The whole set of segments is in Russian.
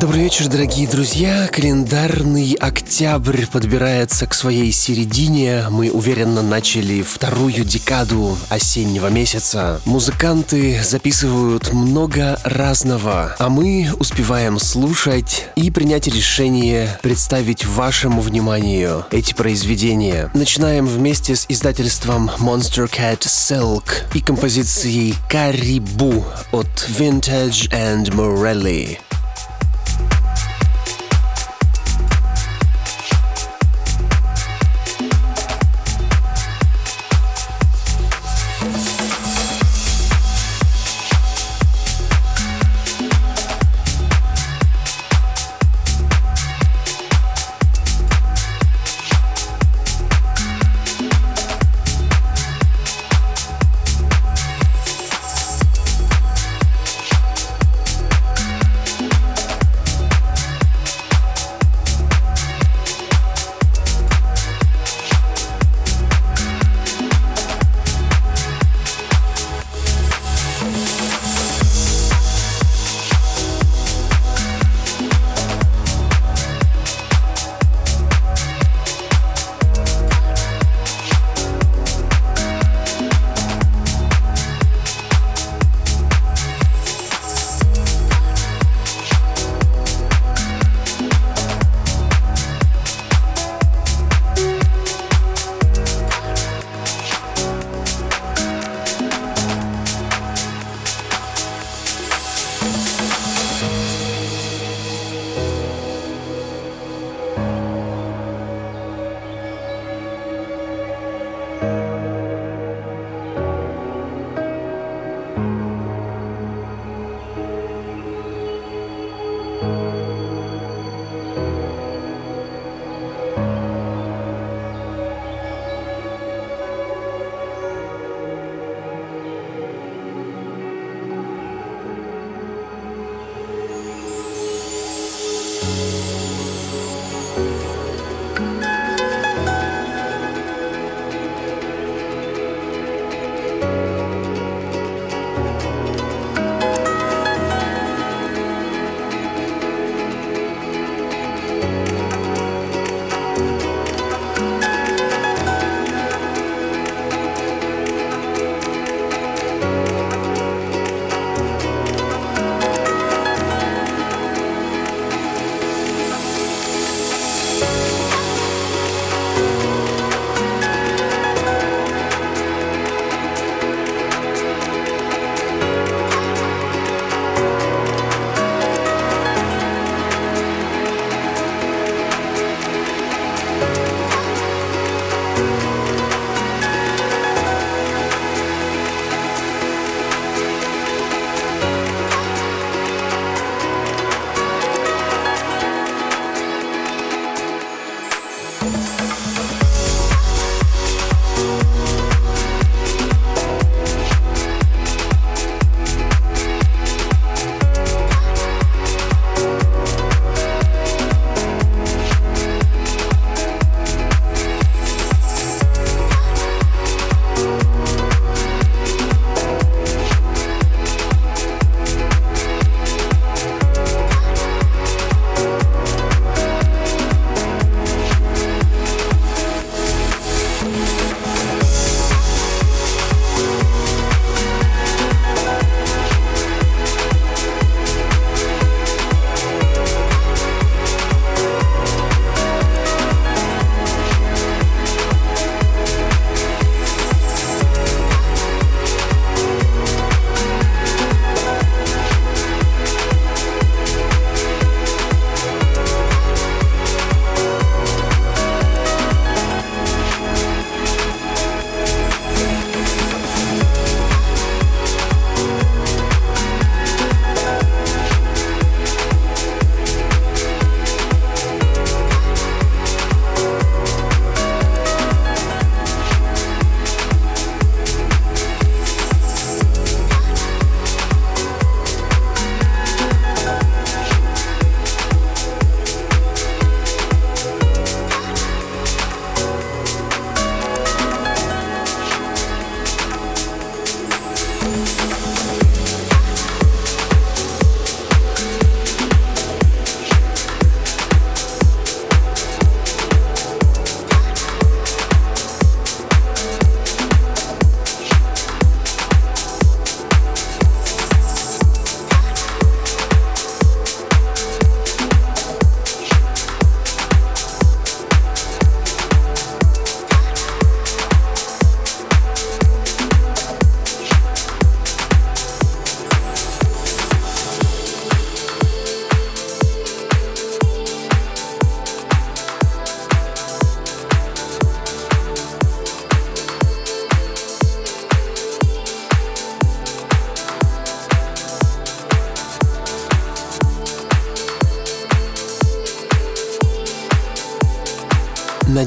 Добрый вечер, дорогие друзья. Календарный октябрь подбирается к своей середине. Мы уверенно начали вторую декаду осеннего месяца. Музыканты записывают много разного, а мы успеваем слушать и принять решение представить вашему вниманию эти произведения. Начинаем вместе с издательством Monster Cat Silk и композицией «Карибу» от Vintage and Morelli.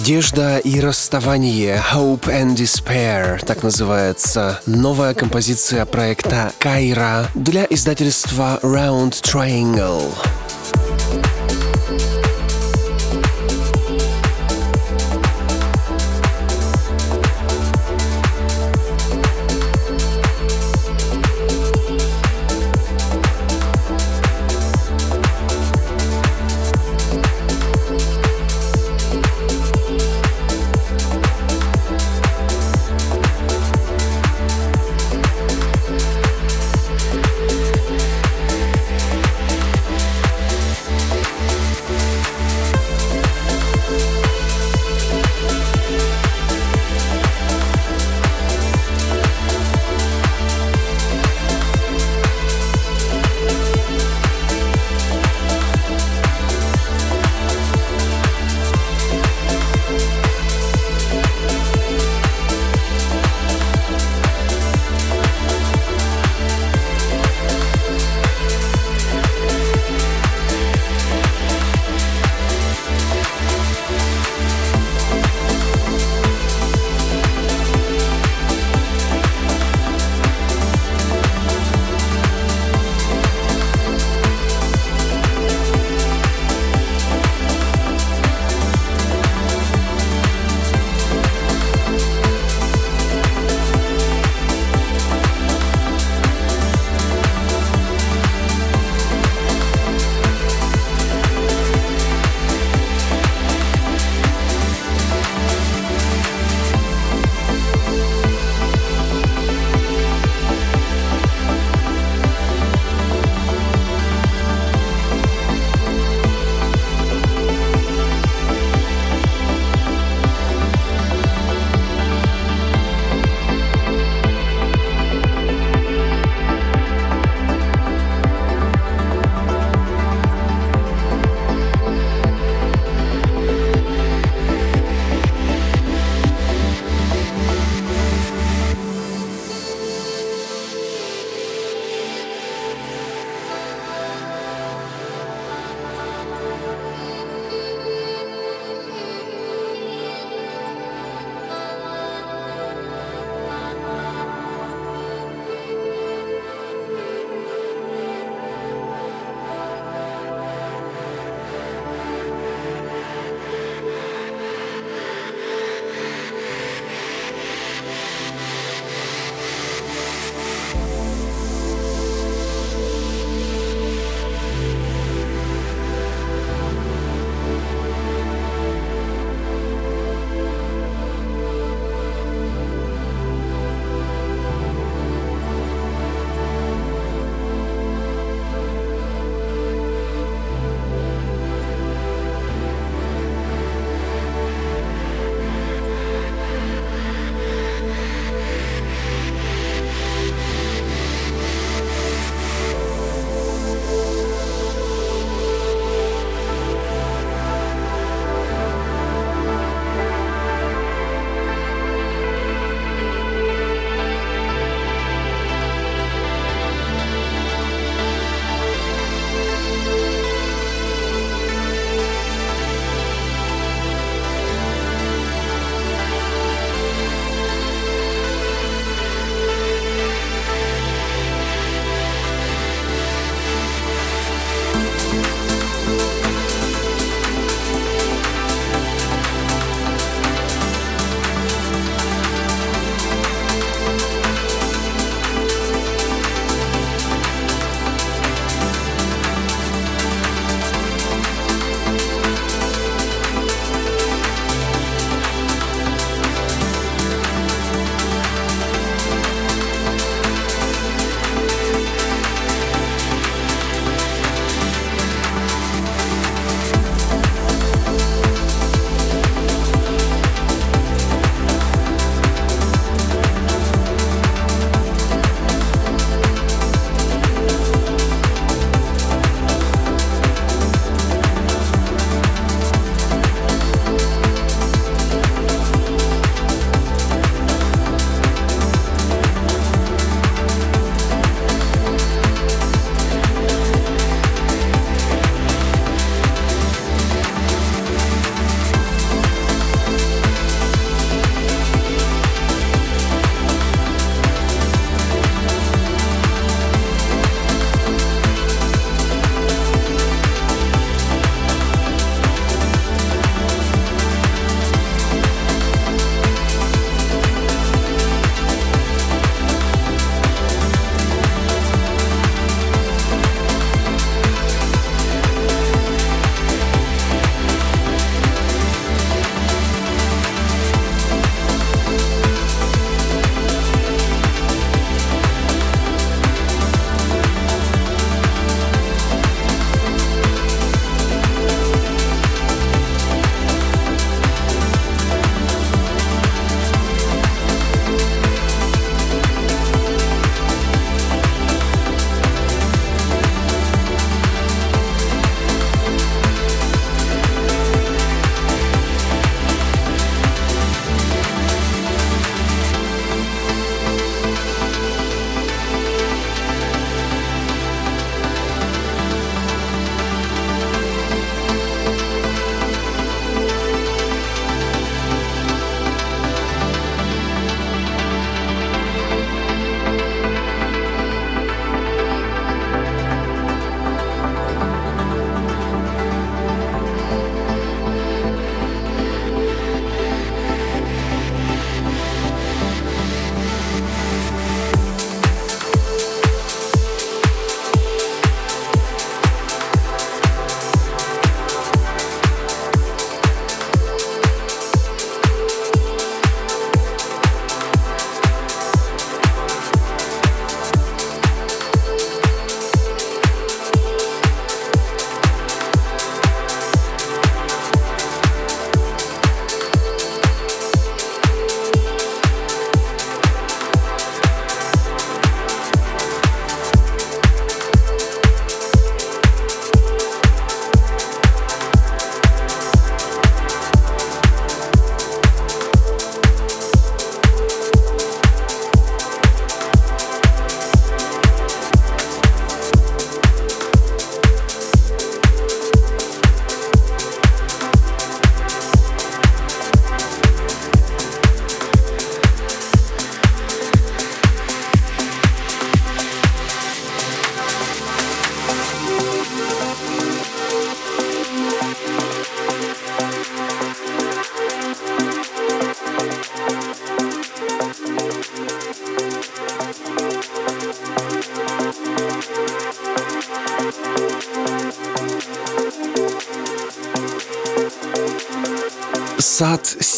Надежда и расставание Hope and Despair, так называется новая композиция проекта Кайра для издательства Round Triangle.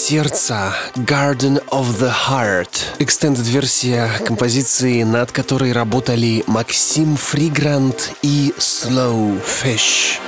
Сердца» Garden of the Heart. Экстендед-версия композиции, над которой работали Максим Фригрант и Slow Fish.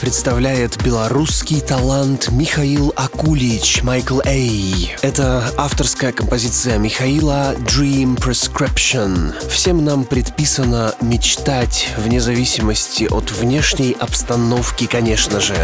Представляет белорусский талант Михаил Акулич, Майкл Эй. Это авторская композиция Михаила Dream Prescription. Всем нам предписано мечтать вне зависимости от внешней обстановки, конечно же.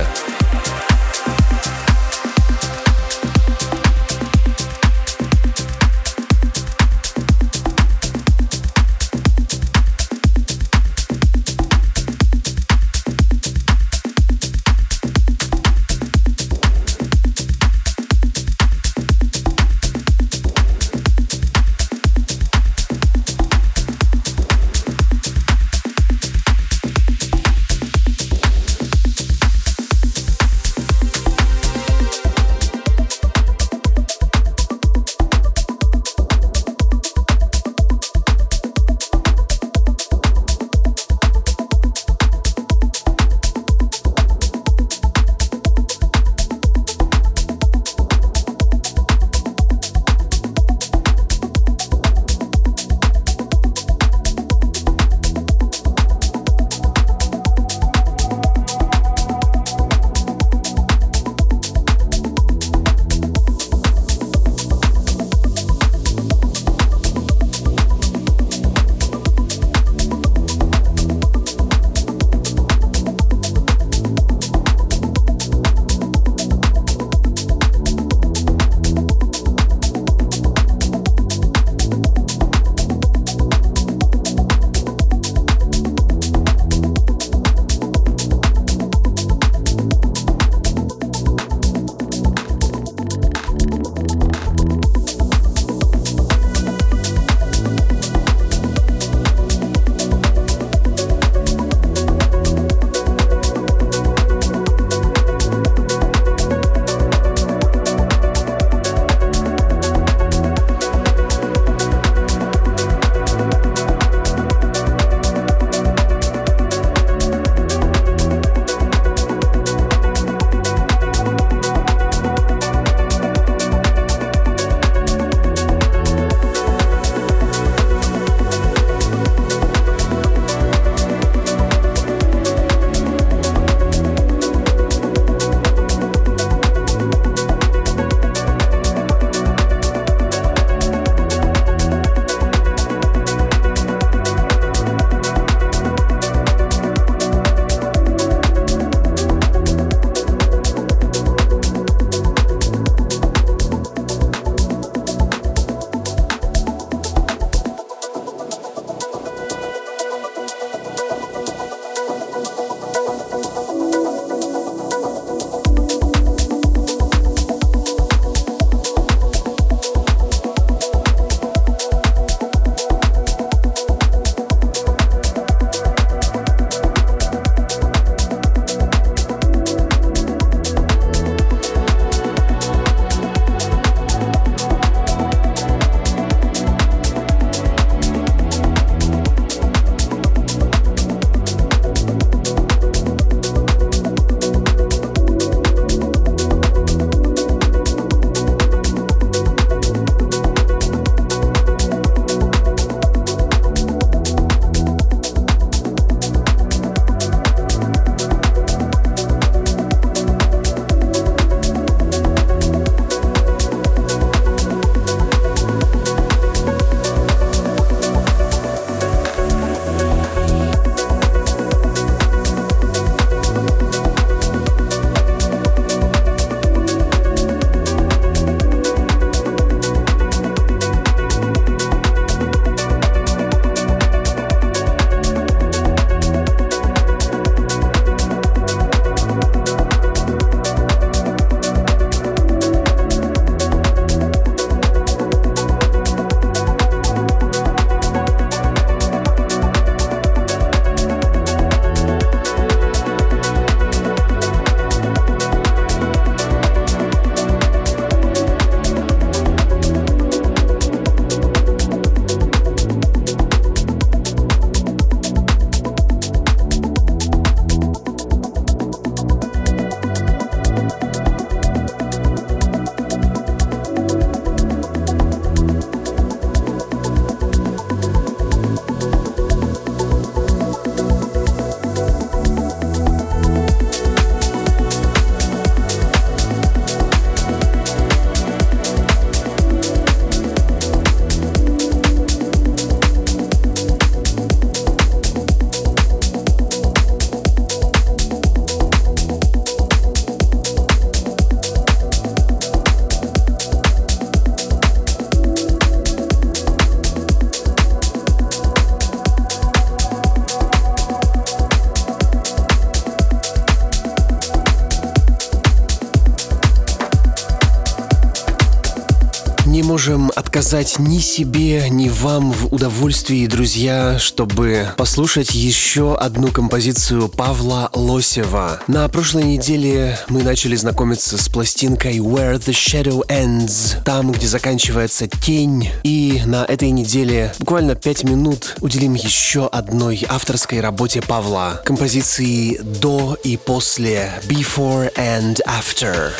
Отказать ни себе, ни вам в удовольствии, друзья, чтобы послушать еще одну композицию Павла Лосева. На прошлой неделе мы начали знакомиться с пластинкой Where the Shadow Ends, там, где заканчивается тень. И на этой неделе буквально пять минут уделим еще одной авторской работе Павла. Композиции до и после, Before and After.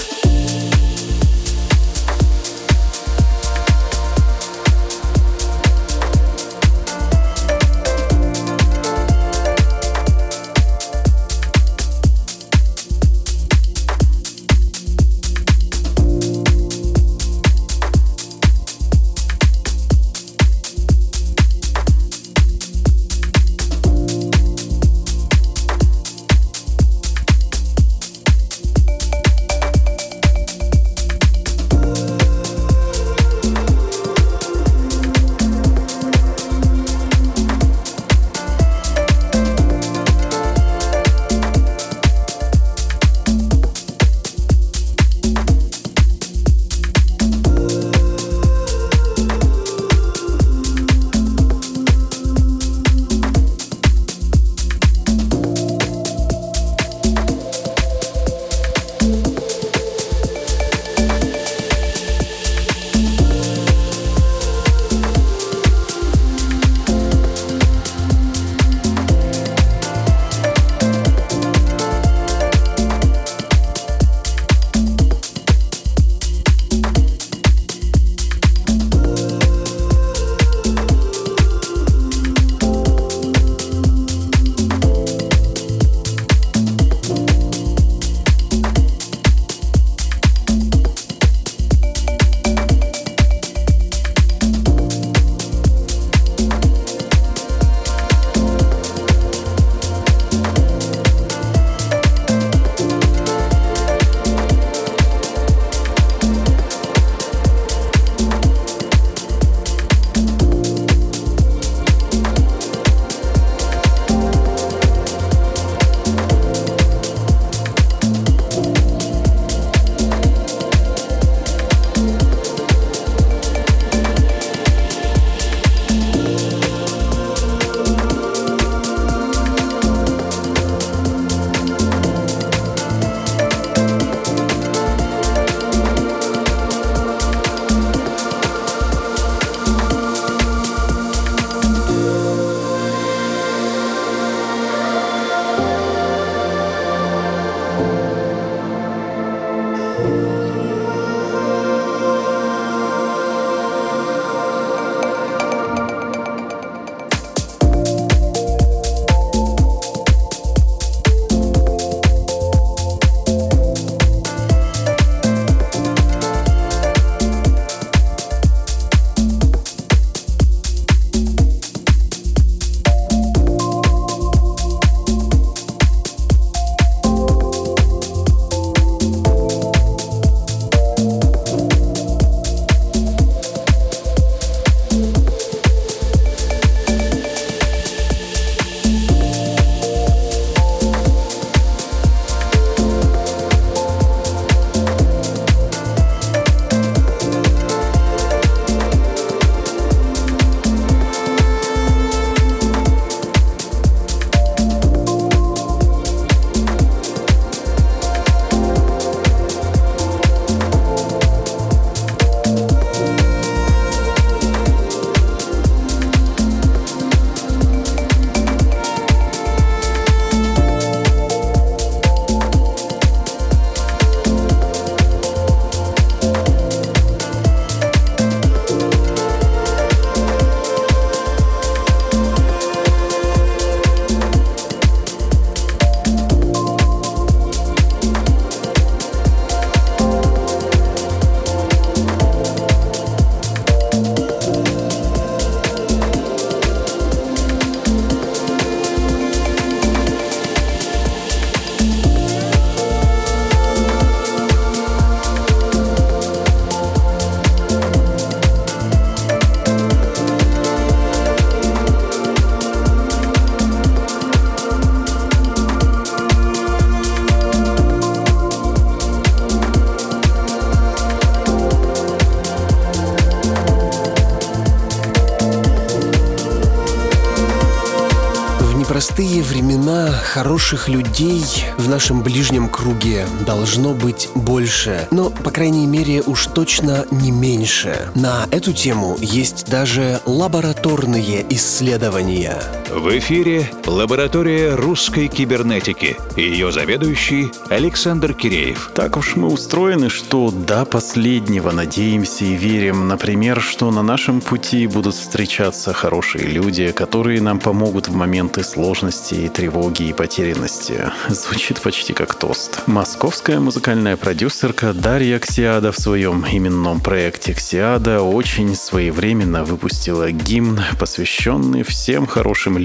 Хороших людей в нашем ближнем круге должно быть больше, но, по крайней мере, уж точно не меньше. На эту тему есть даже лабораторные исследования. В эфире лаборатория русской кибернетики и ее заведующий Александр Киреев. Так уж мы устроены, что до последнего надеемся и верим, например, что на нашем пути будут встречаться хорошие люди, которые нам помогут в моменты сложности, тревоги и потерянности. Звучит почти как тост. Московская музыкальная продюсерка Дарья Ксиада в своем именном проекте Ксиада очень своевременно выпустила гимн, посвященный всем хорошим людям.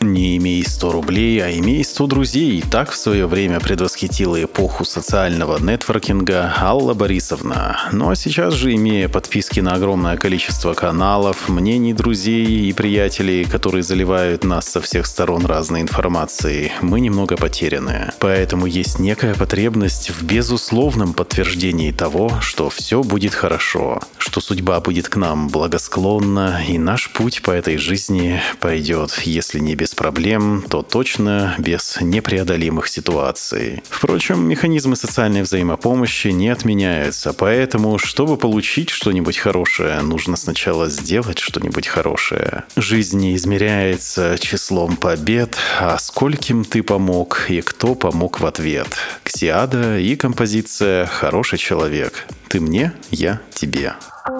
Не имей 100 рублей, а имей 100 друзей. Так в свое время предвосхитила эпоху социального нетворкинга Алла Борисовна. Ну а сейчас же, имея подписки на огромное количество каналов, мнений друзей и приятелей, которые заливают нас со всех сторон разной информацией, мы немного потеряны. Поэтому есть некая потребность в безусловном подтверждении того, что все будет хорошо, что судьба будет к нам благосклонна, и наш путь по этой жизни пойдет, если не без проблем, то точно без непреодолимых ситуаций. Впрочем, механизмы социальной взаимопомощи не отменяются, поэтому, чтобы получить что-нибудь хорошее, нужно сначала сделать что-нибудь хорошее. Жизнь не измеряется числом побед, а скольким ты помог и кто помог в ответ. Ксиада и композиция «Хороший человек». Ты мне, я тебе.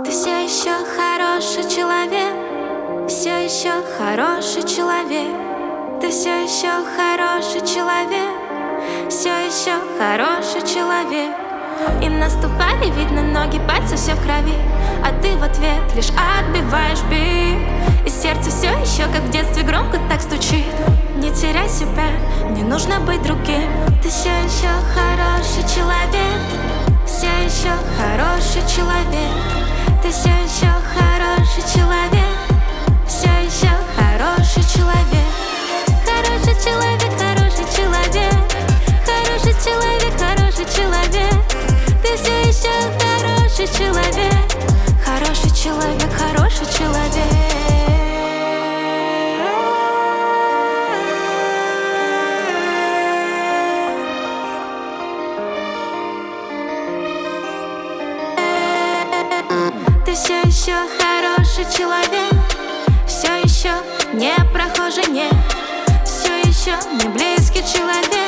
Ты все еще хороший человек, все еще хороший человек. Ты все еще хороший человек, все еще хороший человек. И наступали, видно, ноги, пальцы все в крови. А ты в ответ лишь отбиваешь бит. И сердце все еще, как в детстве, громко так стучит. Не теряй себя, не нужно быть другим. Ты все еще хороший человек. Все еще хороший человек. Ты все еще хороший человек Все еще хороший человек. Хороший человек, хороший человек. Хороший человек, хороший человек. Ты все еще хороший человек. Хороший человек, хороший человек. Ты все еще хороший человек не прохожий, не. Все еще не близкий человек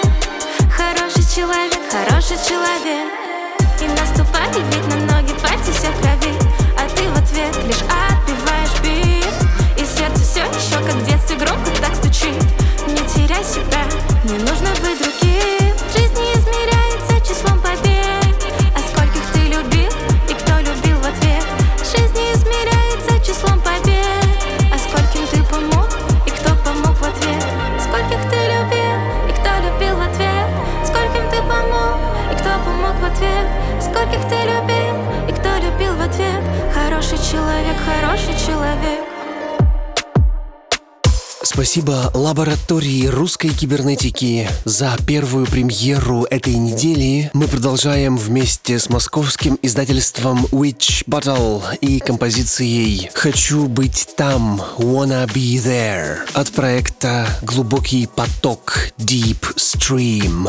Спасибо лаборатории русской кибернетики за первую премьеру этой недели. Мы продолжаем вместе с московским издательством Witch Battle и композицией «Хочу быть там, wanna be there» от проекта «Глубокий поток» Deep Stream.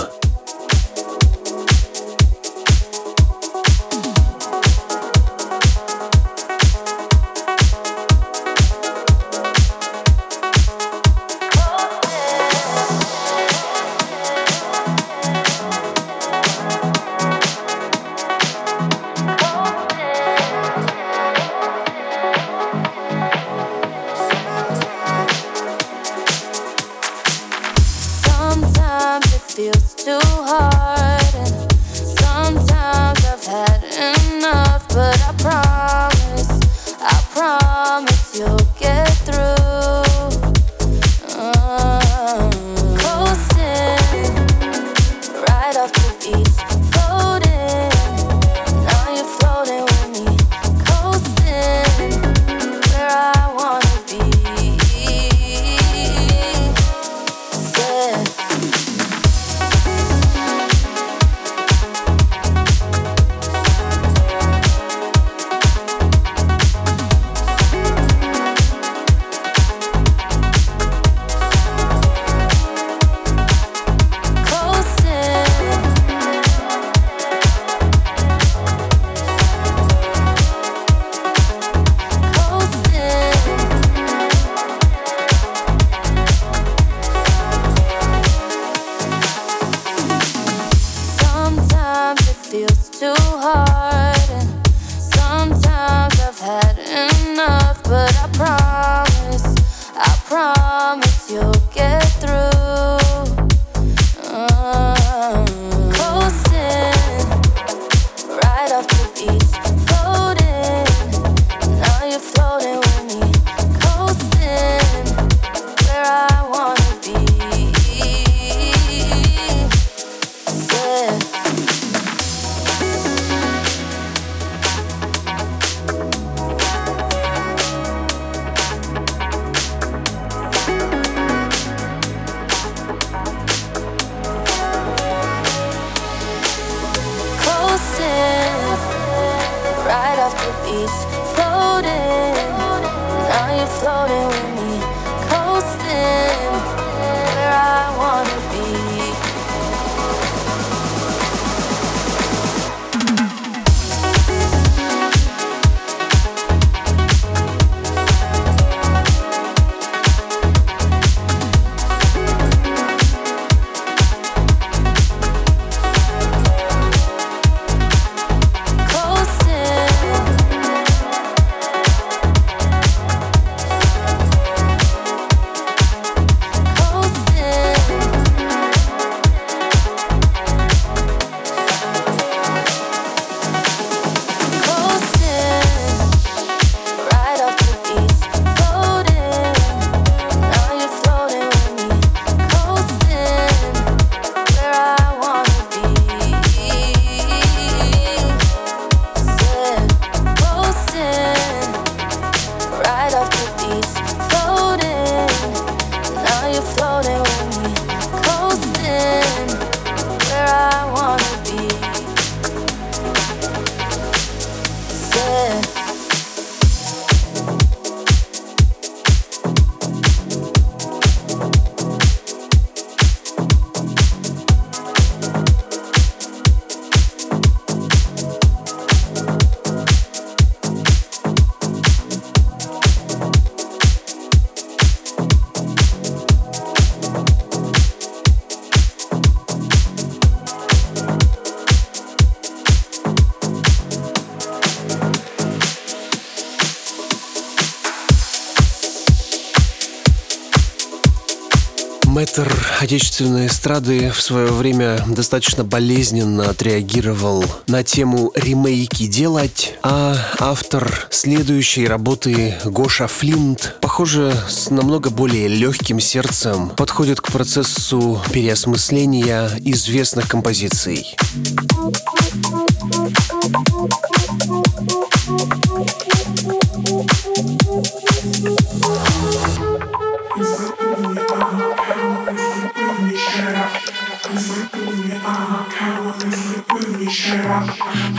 Отечественной эстрады в свое время достаточно болезненно отреагировал на тему ремейки делать, а автор следующей работы Гоша Флинт, похоже, с намного более легким сердцем подходит к процессу переосмысления известных композиций.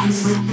It's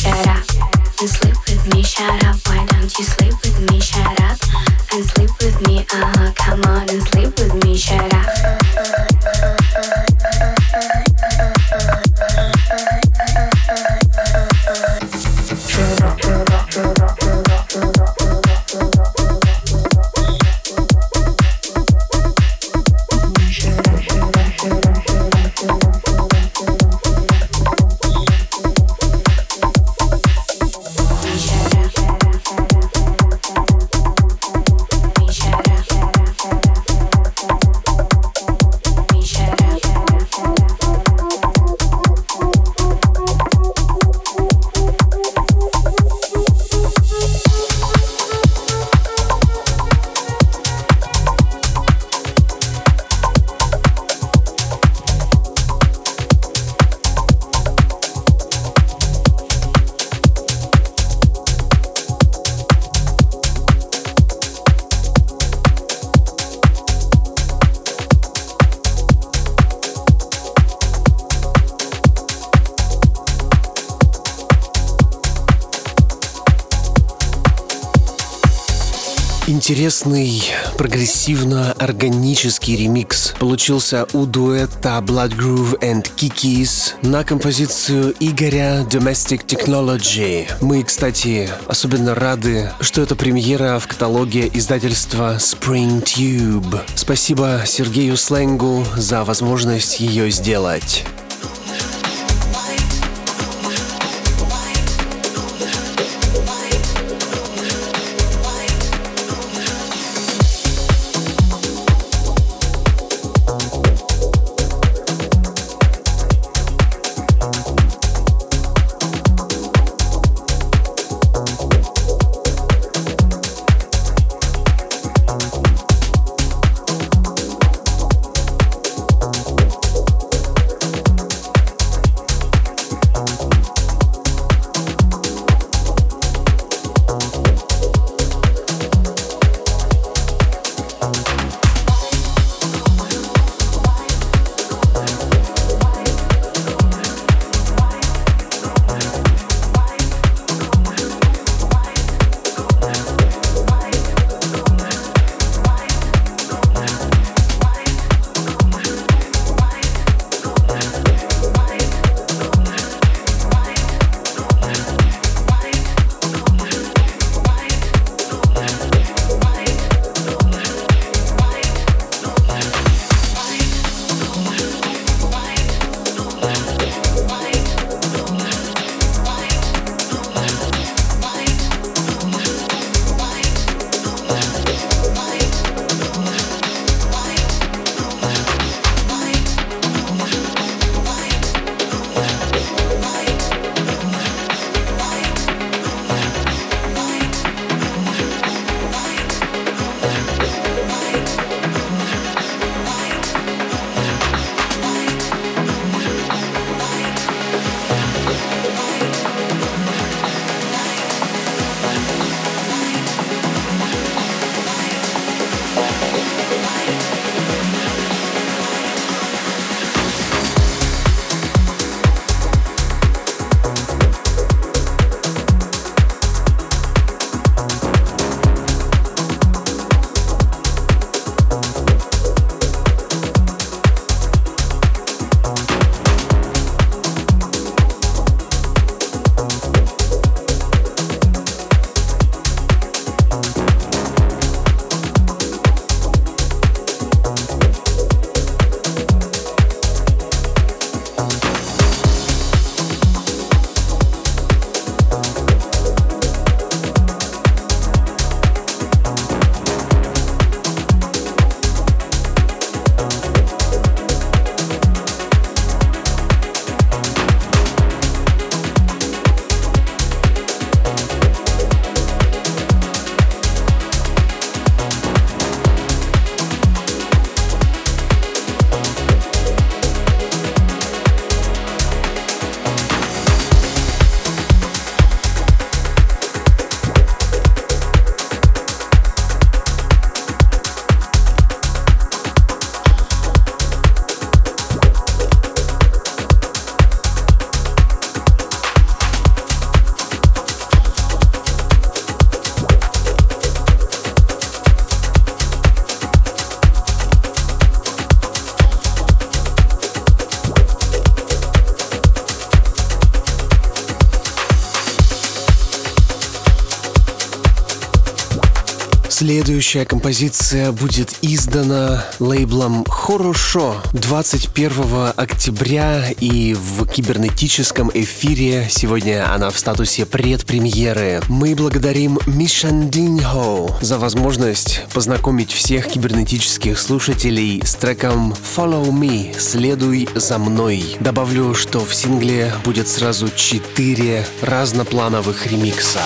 shut up and sleep with me? Shut up, why don't you sleep with me? Shut up and sleep with me. Uh come on and sleep with me. Shut up. Интересный прогрессивно-органический ремикс получился у дуэта Blood Groove and Kikis на композицию Игоря Domestic Technology. Мы, кстати, особенно рады, что это премьера в каталоге издательства Spring Tube. Спасибо Сергею Сленгу за возможность ее сделать. Следующая композиция будет издана лейблом Хорошо 21 октября и в кибернетическом эфире сегодня она в статусе предпремьеры. Мы благодарим Мишандиньхо за возможность познакомить всех кибернетических слушателей с треком Follow Me, следуй за мной. Добавлю, что в сингле будет сразу четыре разноплановых ремикса.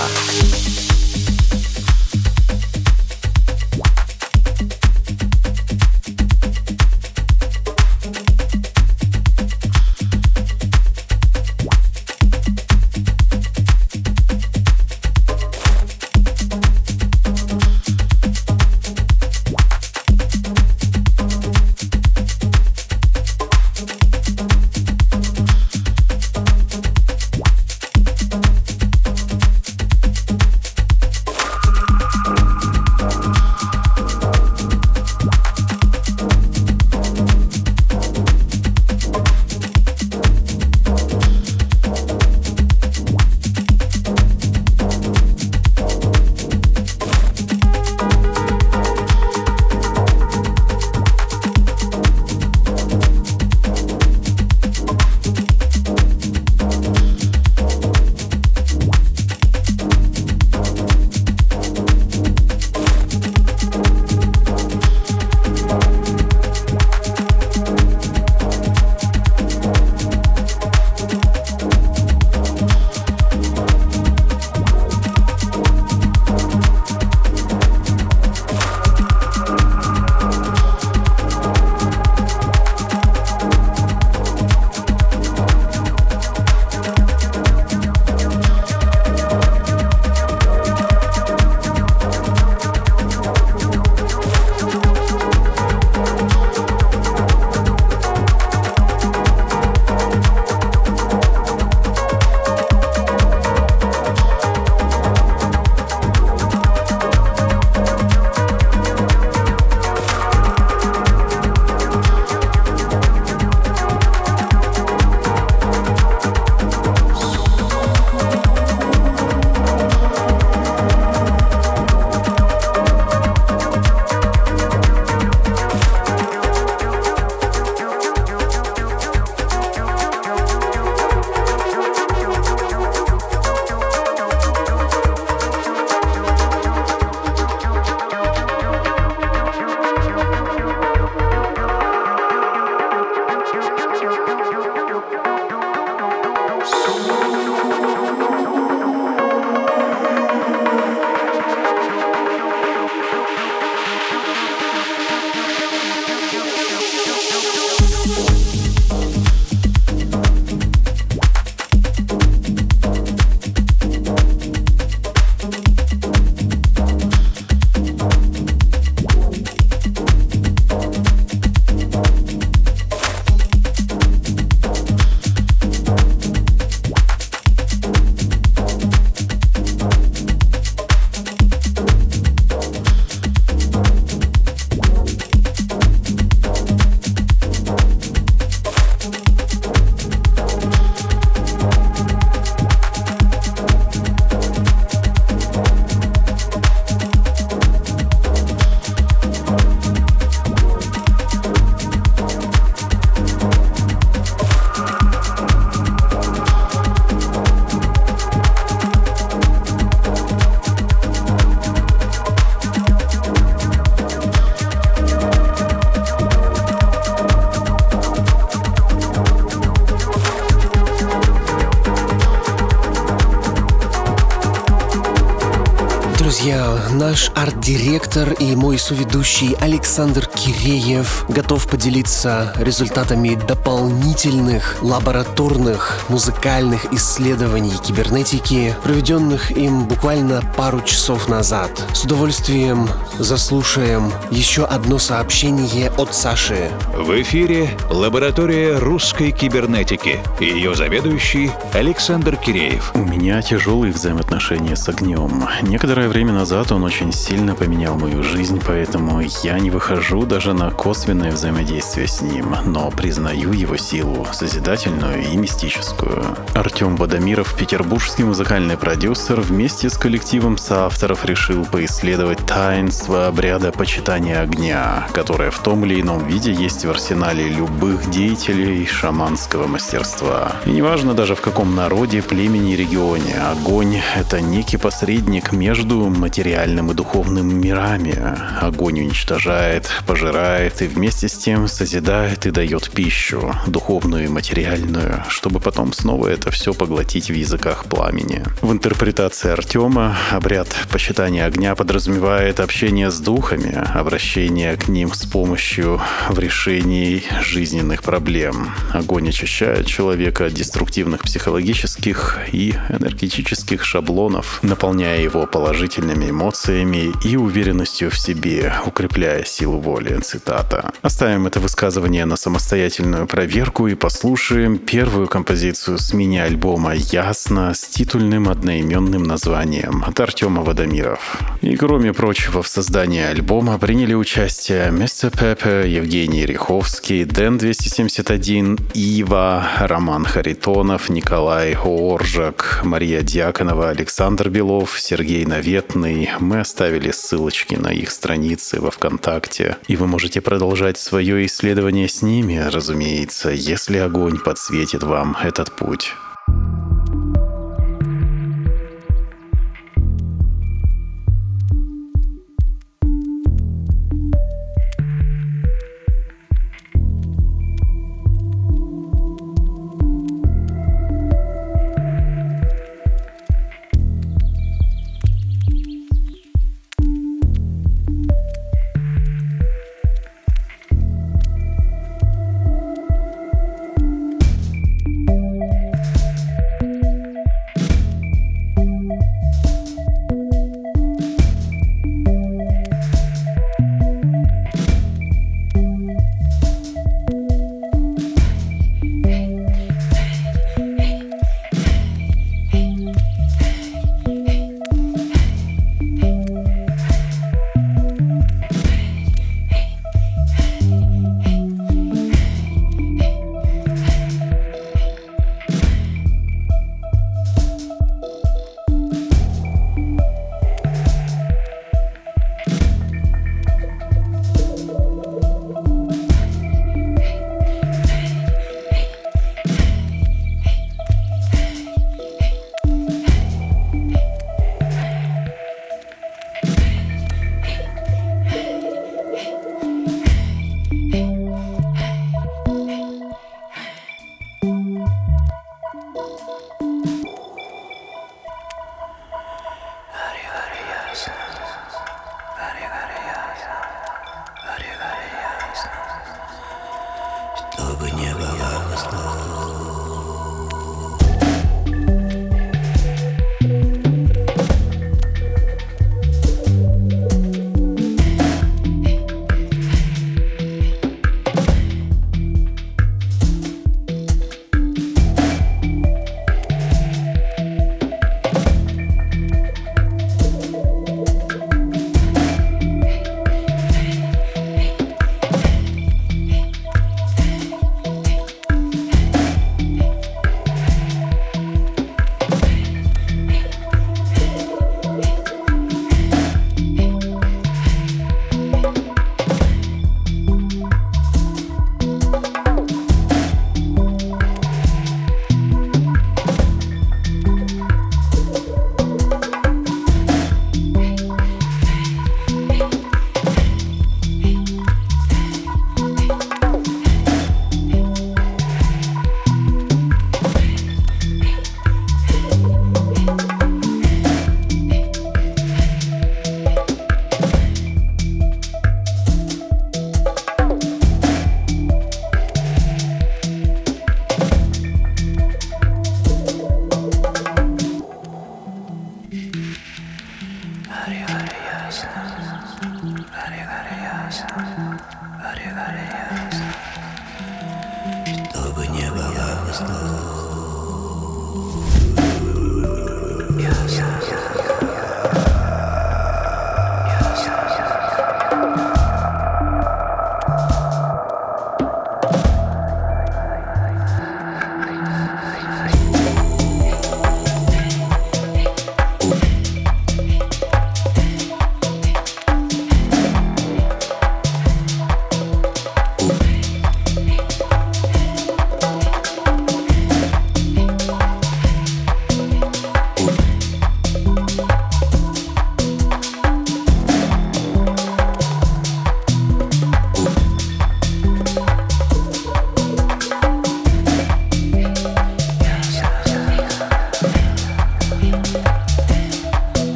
Наш арт-директор и мой соведущий Александр Киреев готов поделиться результатами дополнительных лабораторных музыкальных исследований кибернетики, проведенных им буквально пару часов назад. С удовольствием заслушаем еще одно сообщение от Саши. В эфире лаборатория русской кибернетики ее заведующий Александр Киреев. У меня тяжелые взаимоотношения с огнем. Некоторое время назад он очень сильно поменял мою жизнь, поэтому я не выхожу даже на косвенное взаимодействие с ним, но признаю его силу, созидательную и мистическую. Артем Водомиров, петербургский музыкальный продюсер, вместе с коллективом соавторов решил поисследовать таинство обряда почитания огня, которое в том или ином виде есть в арсенале любых деятелей шаманского мастерства. И неважно даже в каком народе, племени, регионе, огонь — это некий посредник между материальным и духовным мирами. Огонь уничтожает, пожирает и вместе с тем созидает и дает пищу, духовную и материальную, чтобы потом снова это все поглотить в языках пламени. В интерпретации Артема обряд почитания огня подразумевает общение с духами, обращение к ним с помощью в решении жизненных проблем. Огонь очищает человека от деструктивных психологических и энергетических шаблонов, наполняя его положительными эмоциями и уверенностью в себе, укрепляя силу воли. Цитата. Оставим это высказывание на самостоятельную проверку и послушаем первую композицию с мини-альбома «Ясно» с титульным одноименным названием от Артема Водомиров. И кроме прочего в создании альбома приняли участие Мистер Пеппер, Евгений Риховский, Дэн 271, Ива, Роман Харитонов, Николай Оржак, Мария Дьяконова, Александр Белов, Сергей Наветный. Мы оставили ссылочки на их страницы во ВКонтакте. И вы можете продолжать свое исследование с ними, разумеется, если огонь подсветит вам этот путь.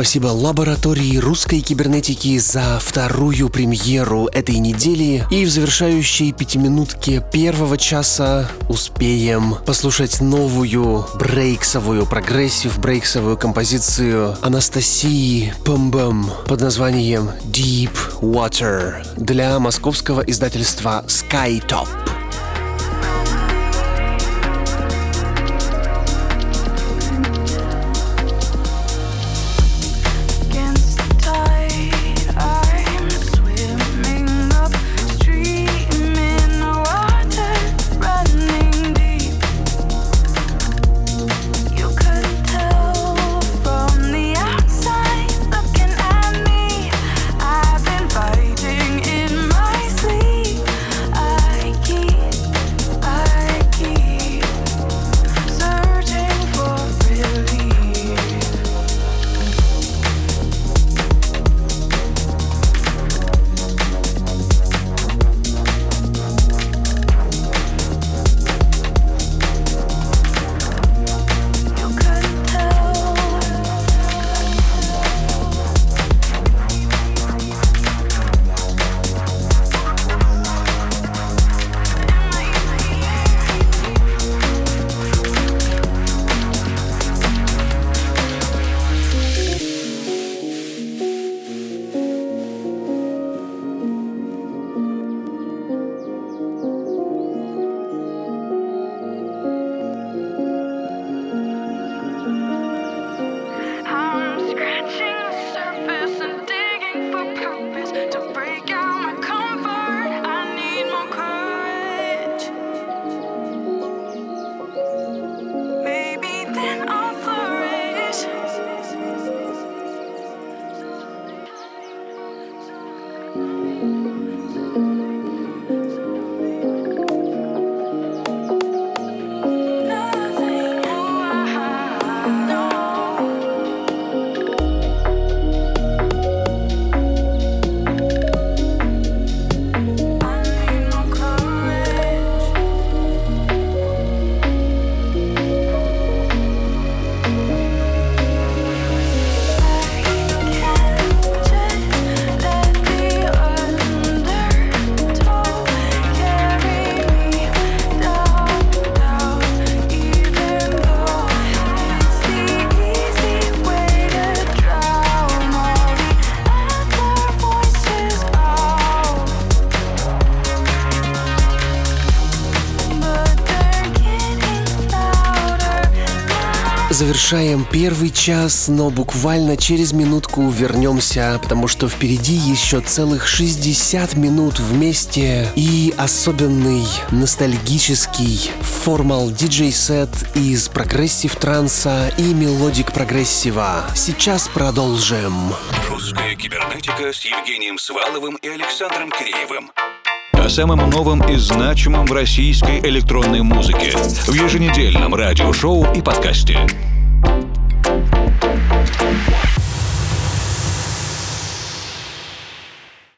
Спасибо лаборатории русской кибернетики за вторую премьеру этой недели. И в завершающей пятиминутке первого часа успеем послушать новую брейксовую, прогрессив брейксовую композицию Анастасии Пумбам под названием Deep Water для московского издательства Skytop. Завершаем первый час, но буквально через минутку вернемся, потому что впереди еще целых 60 минут вместе и особенный ностальгический формал диджей-сет из прогрессив транса и melodic прогрессива. Сейчас продолжим. Русская кибернетика с Евгением Сваловым и Александром Киреевым о самом новом и значимом в российской электронной музыке в еженедельном радиошоу и подкасте.